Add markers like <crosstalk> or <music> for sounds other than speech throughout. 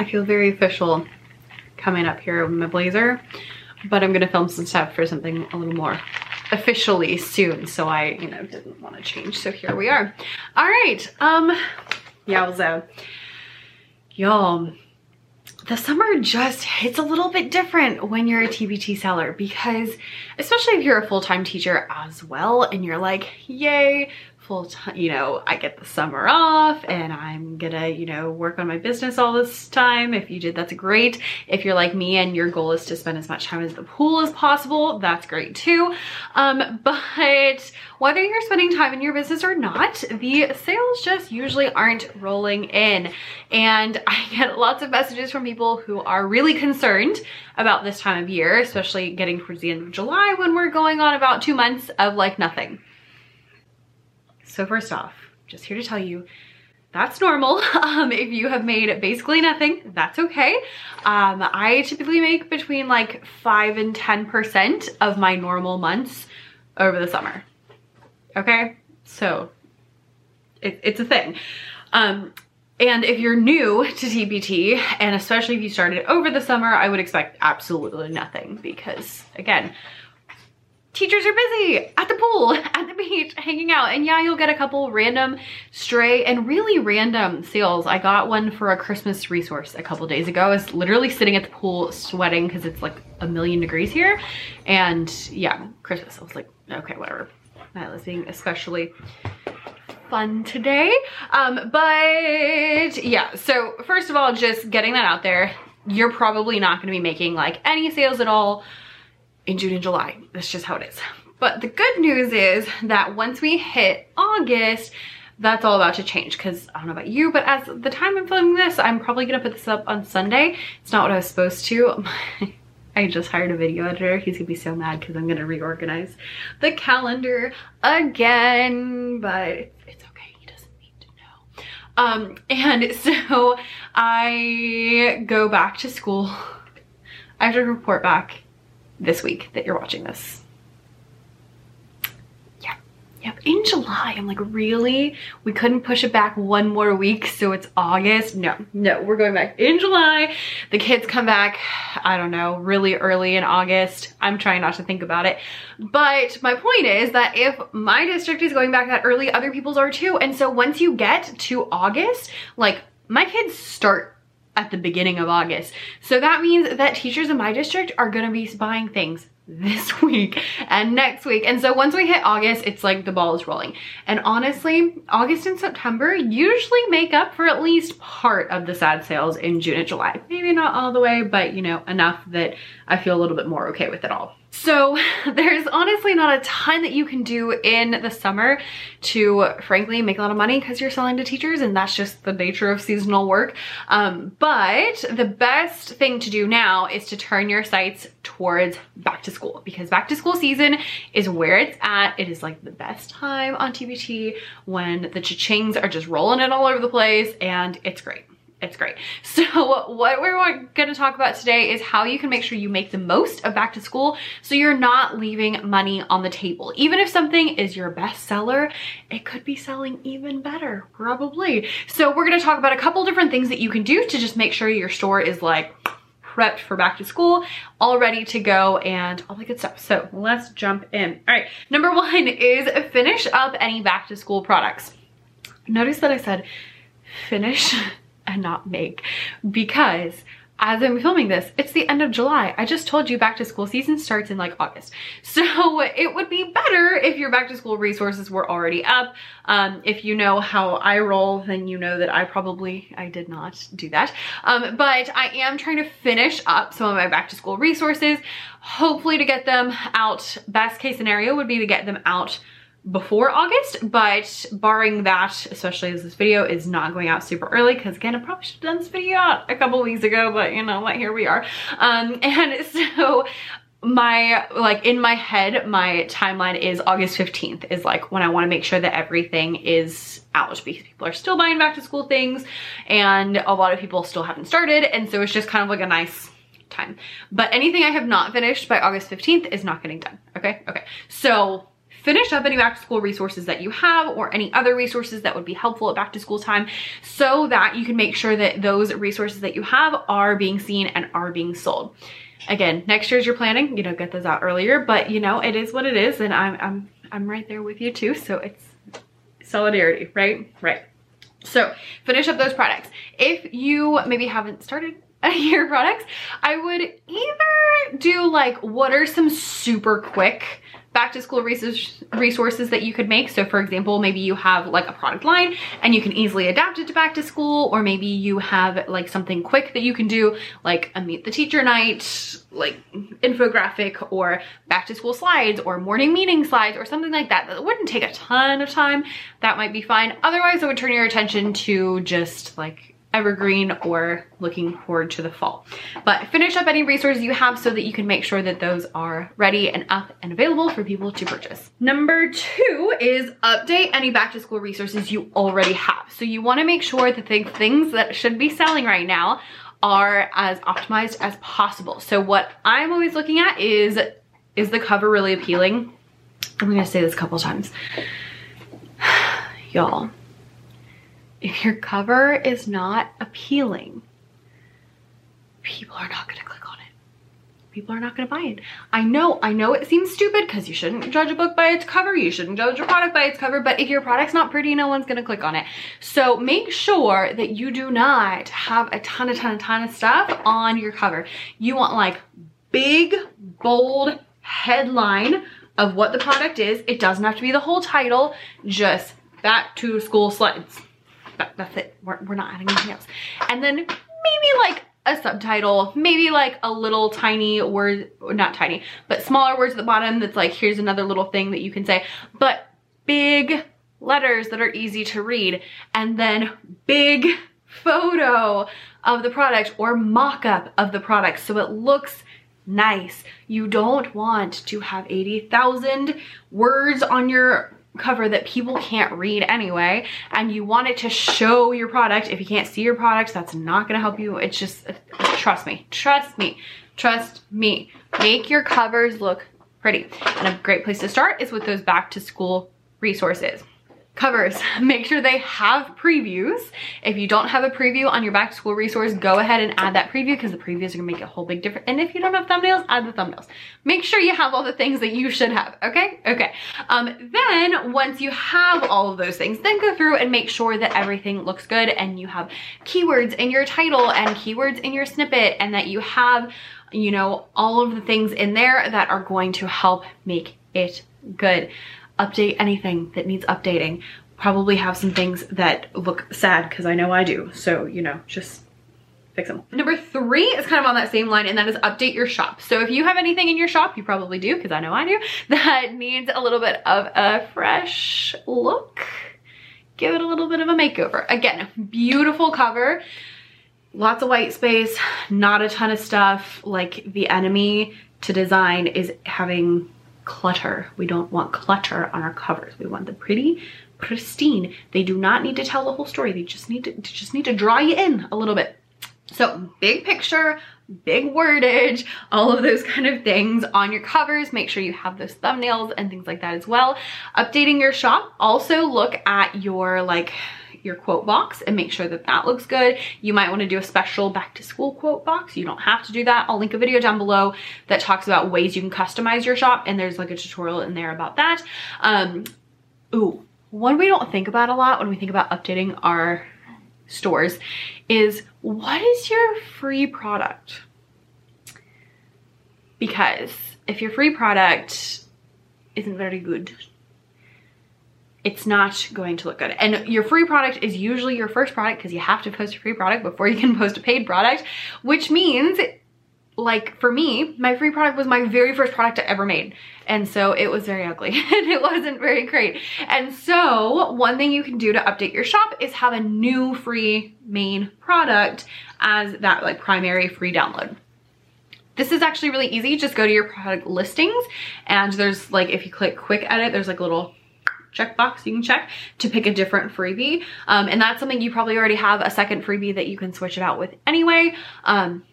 I feel very official coming up here with my blazer, but I'm gonna film some stuff for something a little more officially soon. So I, you know, didn't want to change. So here we are. All right. Um, yowza. Y'all, the summer just hits a little bit different when you're a TpT seller because especially if you're a full-time teacher as well and you're like, yay, full time, you know, I get the summer off and I'm gonna, you know, work on my business all this time. If you did, that's great. If you're like me and your goal is to spend as much time as the pool as possible, that's great too. Um, but whether you're spending time in your business or not, the sales just usually aren't rolling in. And I get lots of messages from people who are really concerned about this time of year, especially getting towards the end of July when we're going on about two months of like nothing. So first off, just here to tell you, that's normal. <laughs> Um, if you have made basically nothing, that's okay. Um, I typically make between like 5 and 10% of my normal months over the summer. Okay? So it, it's a thing. Um, and if you're new to TpT, and especially if you started over the summer, I would expect absolutely nothing because again, teachers are busy at the pool, <laughs> at the beach, hanging out. And yeah, you'll get a couple random stray and really random sales. I got one for a Christmas resource a couple days ago. I was literally sitting at the pool sweating because it's like a million degrees here. And yeah, Christmas. I was like, okay, whatever. That was being especially fun today. Um, but yeah, so first of all, just getting that out there. You're probably not gonna be making like any sales at all in June and July. That's just how it is. But the good news is that once we hit August, that's all about to change because I don't know about you, but as the time I'm filming this, I'm probably gonna put this up on Sunday. It's not what I was supposed to. <laughs> I just hired a video editor. He's gonna be so mad because I'm gonna reorganize the calendar again, but it's okay. He doesn't need to know. Um, and <laughs> so I go back to school. I have to report back this week that you're watching this. Yeah, yep, in July. I'm like, really? We couldn't push it back one more week so it's August? No, no, we're going back in July. The kids come back, I don't know, really early in August. I'm trying not to think about it. But my point is that if my district is going back that early, other people's are too. And so once you get to August, like my kids start at the beginning of August. So that means that teachers in my district are gonna be buying things this <laughs> week and next week. And so once we hit August, it's like the ball is rolling. And honestly, August and September usually make up for at least part of the sad sales in June and July. Maybe not all the way, but you know, enough that I feel a little bit more okay with it all. So <laughs> there's honestly not a ton that you can do in the summer to frankly make a lot of money because you're selling to teachers and that's just the nature of seasonal work. Um, but the best thing to do now is to turn your sights towards back to school because back to school season is where it's at. It is like the best time on TpT when the cha-chings are just rolling it all over the place and it's great it's great. <laughs> So what we're gonna talk about today is how you can make sure you make the most of back to school so you're not leaving money on the table. Even if something is your best seller, it could be selling even better, probably. So we're gonna talk about a couple different things that you can do to just make sure your store is like prepped for back to school, all ready to go and all the good stuff. So let's jump in. All right, number one is finish up any back to school products. Notice that I said finish <laughs> and not make because as I'm filming this, it's the end of July. I just told you back to school season starts in like August. <laughs> So it would be better if your back to school resources were already up. Um, if you know how I roll, then you know that I probably, I did not do that. Um, but I am trying to finish up some of my back to school resources, hopefully to get them out. Best case scenario would be to get them out before August, but barring that, especially as this video is not going out super early, because again, I probably should have done this video out a couple weeks ago, but you know what, here we are. Um, <laughs> and so my, like in my head, my timeline is August 15th is like when I wanna make sure that everything is out because people are still buying back to school things and a lot of people still haven't started. And so it's just kind of like a nice time. But anything I have not finished by August 15th is not getting done, okay? Okay, so finish up any back to school resources that you have or any other resources that would be helpful at back to school time so that you can make sure that those resources that you have are being seen and are being sold. Again, next year's you're planning, you know, get those out earlier, but you know, it is what it is and I'm, I'm, I'm right there with you too. So it's solidarity, right? Right. So finish up those products. If you maybe haven't started <laughs> your products, I would either do like, what are some super quick back to school resources that you could make. So for example, maybe you have like a product line and you can easily adapt it to back to school, or maybe you have like something quick that you can do, like a meet the teacher night, like infographic or back to school slides or morning meeting slides or something like that. That wouldn't take a ton of time. That might be fine. Otherwise, I would turn your attention to just like evergreen or looking forward to the fall. But finish up any resources you have so that you can make sure that those are ready and up and available for people to purchase. Number two is update any back to school resources you already have. So you wanna make sure that the things that should be selling right now are as optimized as possible. So what I'm always looking at is, is the cover really appealing? I'm gonna say this a couple times. <sighs> Y'all, if your cover is not appealing, people are not gonna click on it. People are not gonna buy it. I know, I know it seems stupid because you shouldn't judge a book by its cover, you shouldn't judge a product by its cover, but if your product's not pretty, no one's gonna click on it. So make sure that you do not have a ton, a ton, a ton of stuff on your cover. You want like big, bold headline of what the product is. It doesn't have to be the whole title, just back to school slides that, that's it. We're, we're not adding anything else. And then maybe like a subtitle, maybe like a little tiny word, not tiny, but smaller words at the bottom that's like, here's another little thing that you can say, but big letters that are easy to read. And then big photo of the product or mock-up of the product so it looks nice. You don't want to have 80,000 words on your cover that people can't read anyway and you want it to show your product. If you can't see your products that's not going to help you. It's just trust me trust me trust me. Make your covers look pretty. And a great place to start is with those back to school resources covers. <laughs> Make sure they have previews. If you don't have a preview on your back to school resource go ahead and add that preview because the previews are gonna make a whole big difference. And if you don't have thumbnails add the thumbnails. Make sure you have all the things that you should have okay? Okay. Um then once you have all of those things then go through and make sure that everything looks good and you have keywords in your title and keywords in your snippet and that you have you know all of the things in there that are going to help make it good update anything that needs updating. Probably have some things that look sad because I know I do. So, you know, just fix them. Number three is kind of on that same line and that is update your shop. So if you have anything in your shop, you probably do because I know I do, <laughs> that needs a little bit of a fresh look, give it a little bit of a makeover. Again, beautiful cover, lots of white space, not a ton of stuff. Like the enemy to design is having clutter. We don't want clutter on our covers. We want them pretty, pristine. They do not need to tell the whole story. They just need to, just need to draw you in a little bit. So big picture, big wordage, all of those kind of things on your covers. Make sure you have those thumbnails and things like that as well. Updating your shop. Also look at your like your quote box and make sure that that looks good. You might want to do a special back to school quote box. You don't have to do that. I'll link a video down below that talks about ways you can customize your shop and there's like a tutorial in there about that. Um, ooh, one we don't think about a lot when we think about updating our stores is what is your free product? Because if your free product isn't very good, it's not going to look good. And your free product is usually your first product because you have to post a free product before you can <laughs> post a paid product, which means like for me, my free product was my very first product I ever made. And so it was very ugly <laughs> and it wasn't very great. And so one thing you can do to update your shop is have a new free main product as that like primary free download. This is actually really easy. Just go to your product listings and there's like, if you click quick edit, there's like a little checkbox you can check to pick a different freebie. Um, and that's something you probably already have a second freebie that you can switch it out with anyway. Um,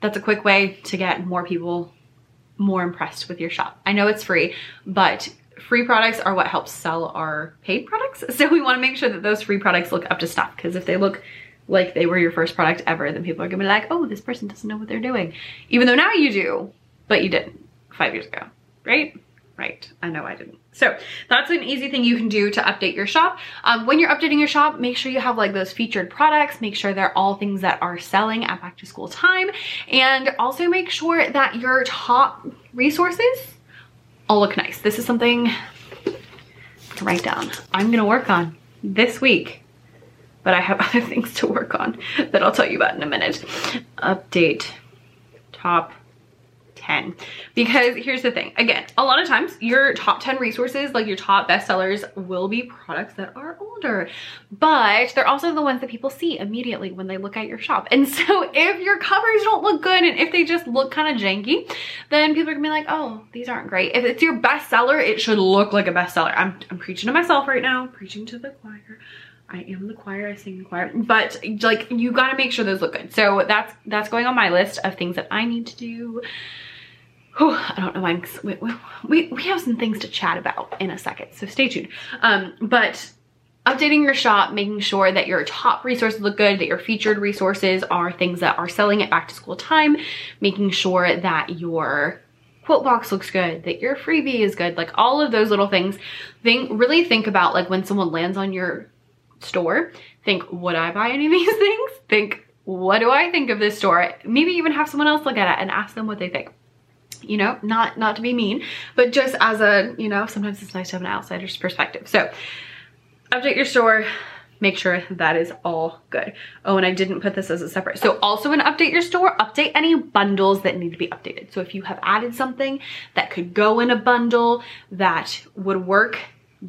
that's a quick way to get more people more impressed with your shop. I know it's free, but free products are what helps sell our paid products. <laughs> So we wanna make sure that those free products look up to snuff because if they look like they were your first product ever, then people are gonna be like, oh, this person doesn't know what they're doing. Even though now you do, but you didn't five years ago, right? Right, I know I didn't. So that's an easy thing you can do to update your shop. Um, when you're updating your shop, make sure you have like those featured products, make sure they're all things that are selling at back to school time. And also make sure that your top resources all look nice. This is something to write down. I'm gonna work on this week, but I have <laughs> other things to work on that I'll tell you about in a minute. Update top 10 because here's the thing again a lot of times your top 10 resources like your top bestsellers will be products that are older but they're also the ones that people see immediately when they look at your shop. And <laughs> so if your covers don't look good and if they just look kind of janky then people are gonna be like oh these aren't great. If it's your bestseller it should look like a bestseller. I'm, I'm preaching to myself right now preaching to the choir. I am the choir, I sing the choir, but like you gotta make sure those look good. So that's that's going on my list of things that I need to do Whew, I don't know why we, we, we have some things to chat about in a second, so stay tuned. Um, but updating your shop, making sure that your top resources look good, that your featured resources are things that are selling at back to school time, making sure that your quote box looks good, that your freebie is good, like all of those little things. Think, really think about like when someone lands on your store, think, would I buy any of these <laughs> things? Think, what do I think of this store? Maybe even have someone else look at it and ask them what they think you know, not, not to be mean, but just as a, you know, sometimes it's nice to have an outsider's perspective. So update your store, make sure that is all good. Oh, and I didn't put this as a separate. So also in update your store, update any bundles that need to be updated. So if you have added something that could go in a bundle that would work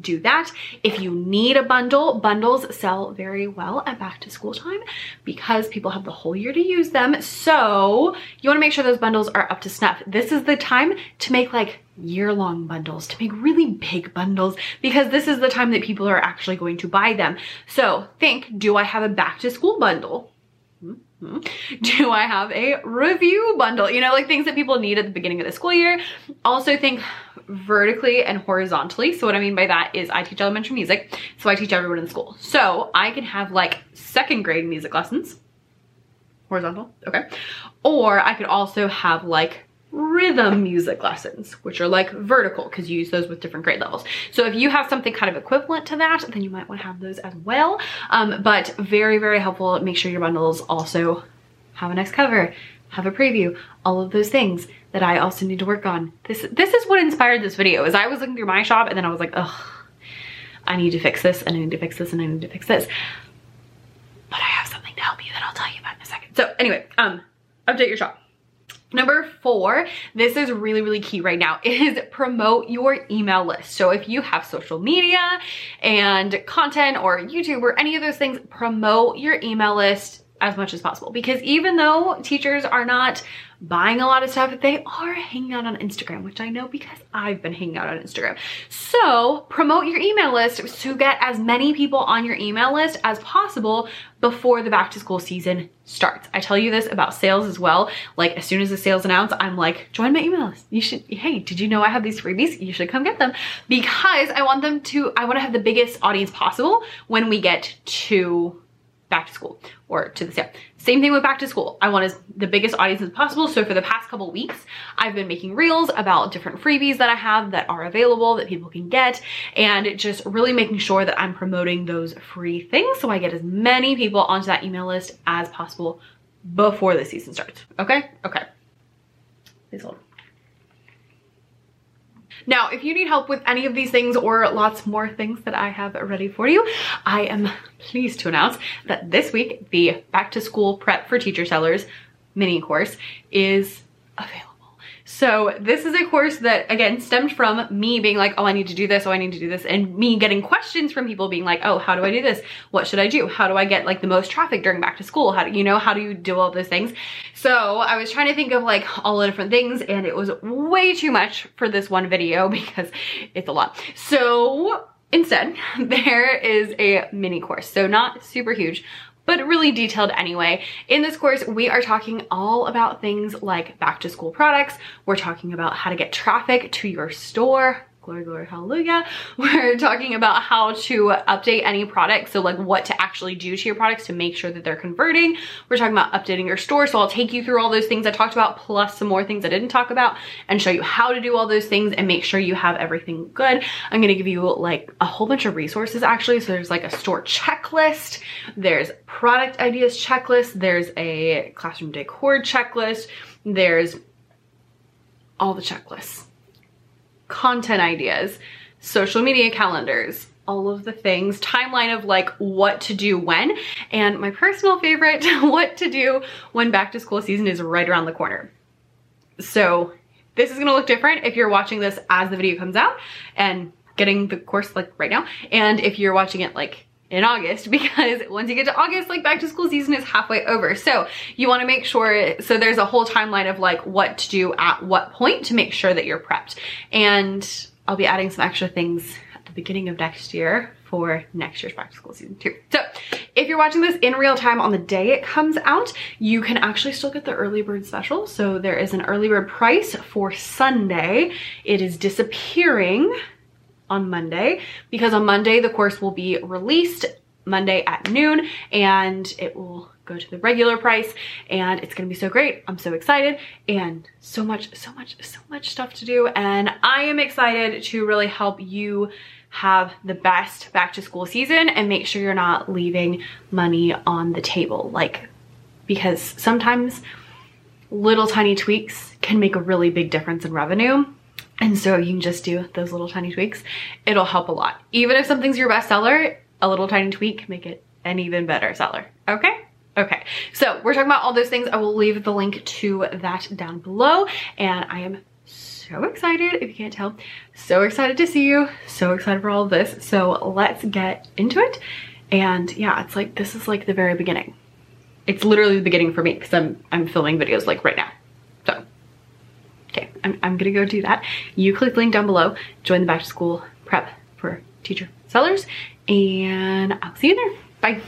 do that. If you need a bundle, bundles sell very well at back to school time because people have the whole year to use them. So you wanna make sure those bundles are up to snuff. This is the time to make like year-long bundles, to make really big bundles because this is the time that people are actually going to buy them. So think, do I have a back to school bundle? Hmm? Do I have a review bundle? You know, like things that people need at the beginning of the school year. Also think vertically and horizontally. So what I mean by that is I teach elementary music, so I teach everyone in school. So I can have like second grade music lessons, horizontal, okay. Or I could also have like rhythm music lessons, which are like vertical because you use those with different grade levels. So if you have something kind of equivalent to that, then you might want to have those as well. Um, but very, very helpful. Make sure your bundles also have a nice cover, have a preview, all of those things that I also need to work on. This, this is what inspired this video is I was looking through my shop and then I was like, ugh, I need to fix this and I need to fix this and I need to fix this. But I have something to help you that I'll tell you about in a second. So anyway, um, update your shop. Number four, this is really, really key right now, <laughs> is promote your email list. So if you have social media and content or YouTube or any of those things, promote your email list as much as possible. Because even though teachers are not buying a lot of stuff, they are hanging out on Instagram, which I know because I've been hanging out on Instagram. So promote your email list to get as many people on your email list as possible before the back to school season starts. I tell you this about sales as well. Like as soon as the sales announce, I'm like, join my email list. You should, hey, did you know I have these freebies? You should come get them because I want them to, I want to have the biggest audience possible when we get to back to school or to the sale. Same thing with back to school. I want as the biggest audience as possible. So for the past couple weeks, I've been making reels about different freebies that I have that are available that people can get and just really making sure that I'm promoting those free things so I get as many people onto that email list as possible before the season starts. Okay? Okay. Please hold. Now, if you need help with any of these things or lots more things that I have ready for you, I am pleased to announce that this week, the Back to School Prep for Teacher Sellers mini course is available. So this is a course that again stemmed from me being like, oh, I need to do this, oh, I need to do this, and me getting questions from people being like, oh, how do I do this? What should I do? How do I get like the most traffic during back to school? How do you know, how do you do all those things? So I was trying to think of like all the different things and it was way too much for this one video <laughs> because it's a lot. So Instead, <laughs> there is a mini course, so not super huge, but really detailed anyway. In this course, we are talking all about things like back to school products. We're talking about how to get traffic to your store, glory, glory, hallelujah. <laughs> We're talking about how to update any product. So like what to actually do to your products to make sure that they're converting. We're talking about updating your store. So I'll take you through all those things I talked about, plus some more things I didn't talk about and show you how to do all those things and make sure you have everything good. I'm gonna give you like a whole bunch of resources actually. So there's like a store checklist, there's product ideas checklist, there's a classroom decor checklist, there's all the checklists content ideas, social media calendars, all of the things, timeline of like what to do when, and my personal favorite, <laughs> what to do when back to school season is right around the corner. So this is gonna look different if you're watching this as the video comes out and getting the course like right now. And if you're watching it like in August <laughs> because once you get to August, like back to school season is halfway over. So you wanna make sure, so there's a whole timeline of like what to do at what point to make sure that you're prepped. And I'll be adding some extra things at the beginning of next year for next year's back to school season too. So if you're watching this in real time on the day it comes out, you can actually still get the early bird special. So there is an early bird price for Sunday. It is disappearing on Monday because on Monday the course will be released Monday at noon and it will go to the regular price and it's gonna be so great. I'm so excited and so much, so much, so much stuff to do. And I am excited to really help you have the best back to school season and make sure you're not leaving money on the table. Like, because sometimes little tiny tweaks can make a really big difference in revenue and so you can just do those little tiny tweaks. It'll help a lot. Even if something's your best seller, a little tiny tweak can make it an even better seller. Okay? Okay, so we're talking about all those things. I will leave the link to that down below. And I am so excited, if you can't tell, so excited to see you, so excited for all of this. So let's get into it. And yeah, it's like, this is like the very beginning. It's literally the beginning for me because I'm, I'm filming videos like right now. Okay, I'm, I'm gonna go do that. You click the link down below, join the back to school prep for teacher sellers, and I'll see you there. Bye.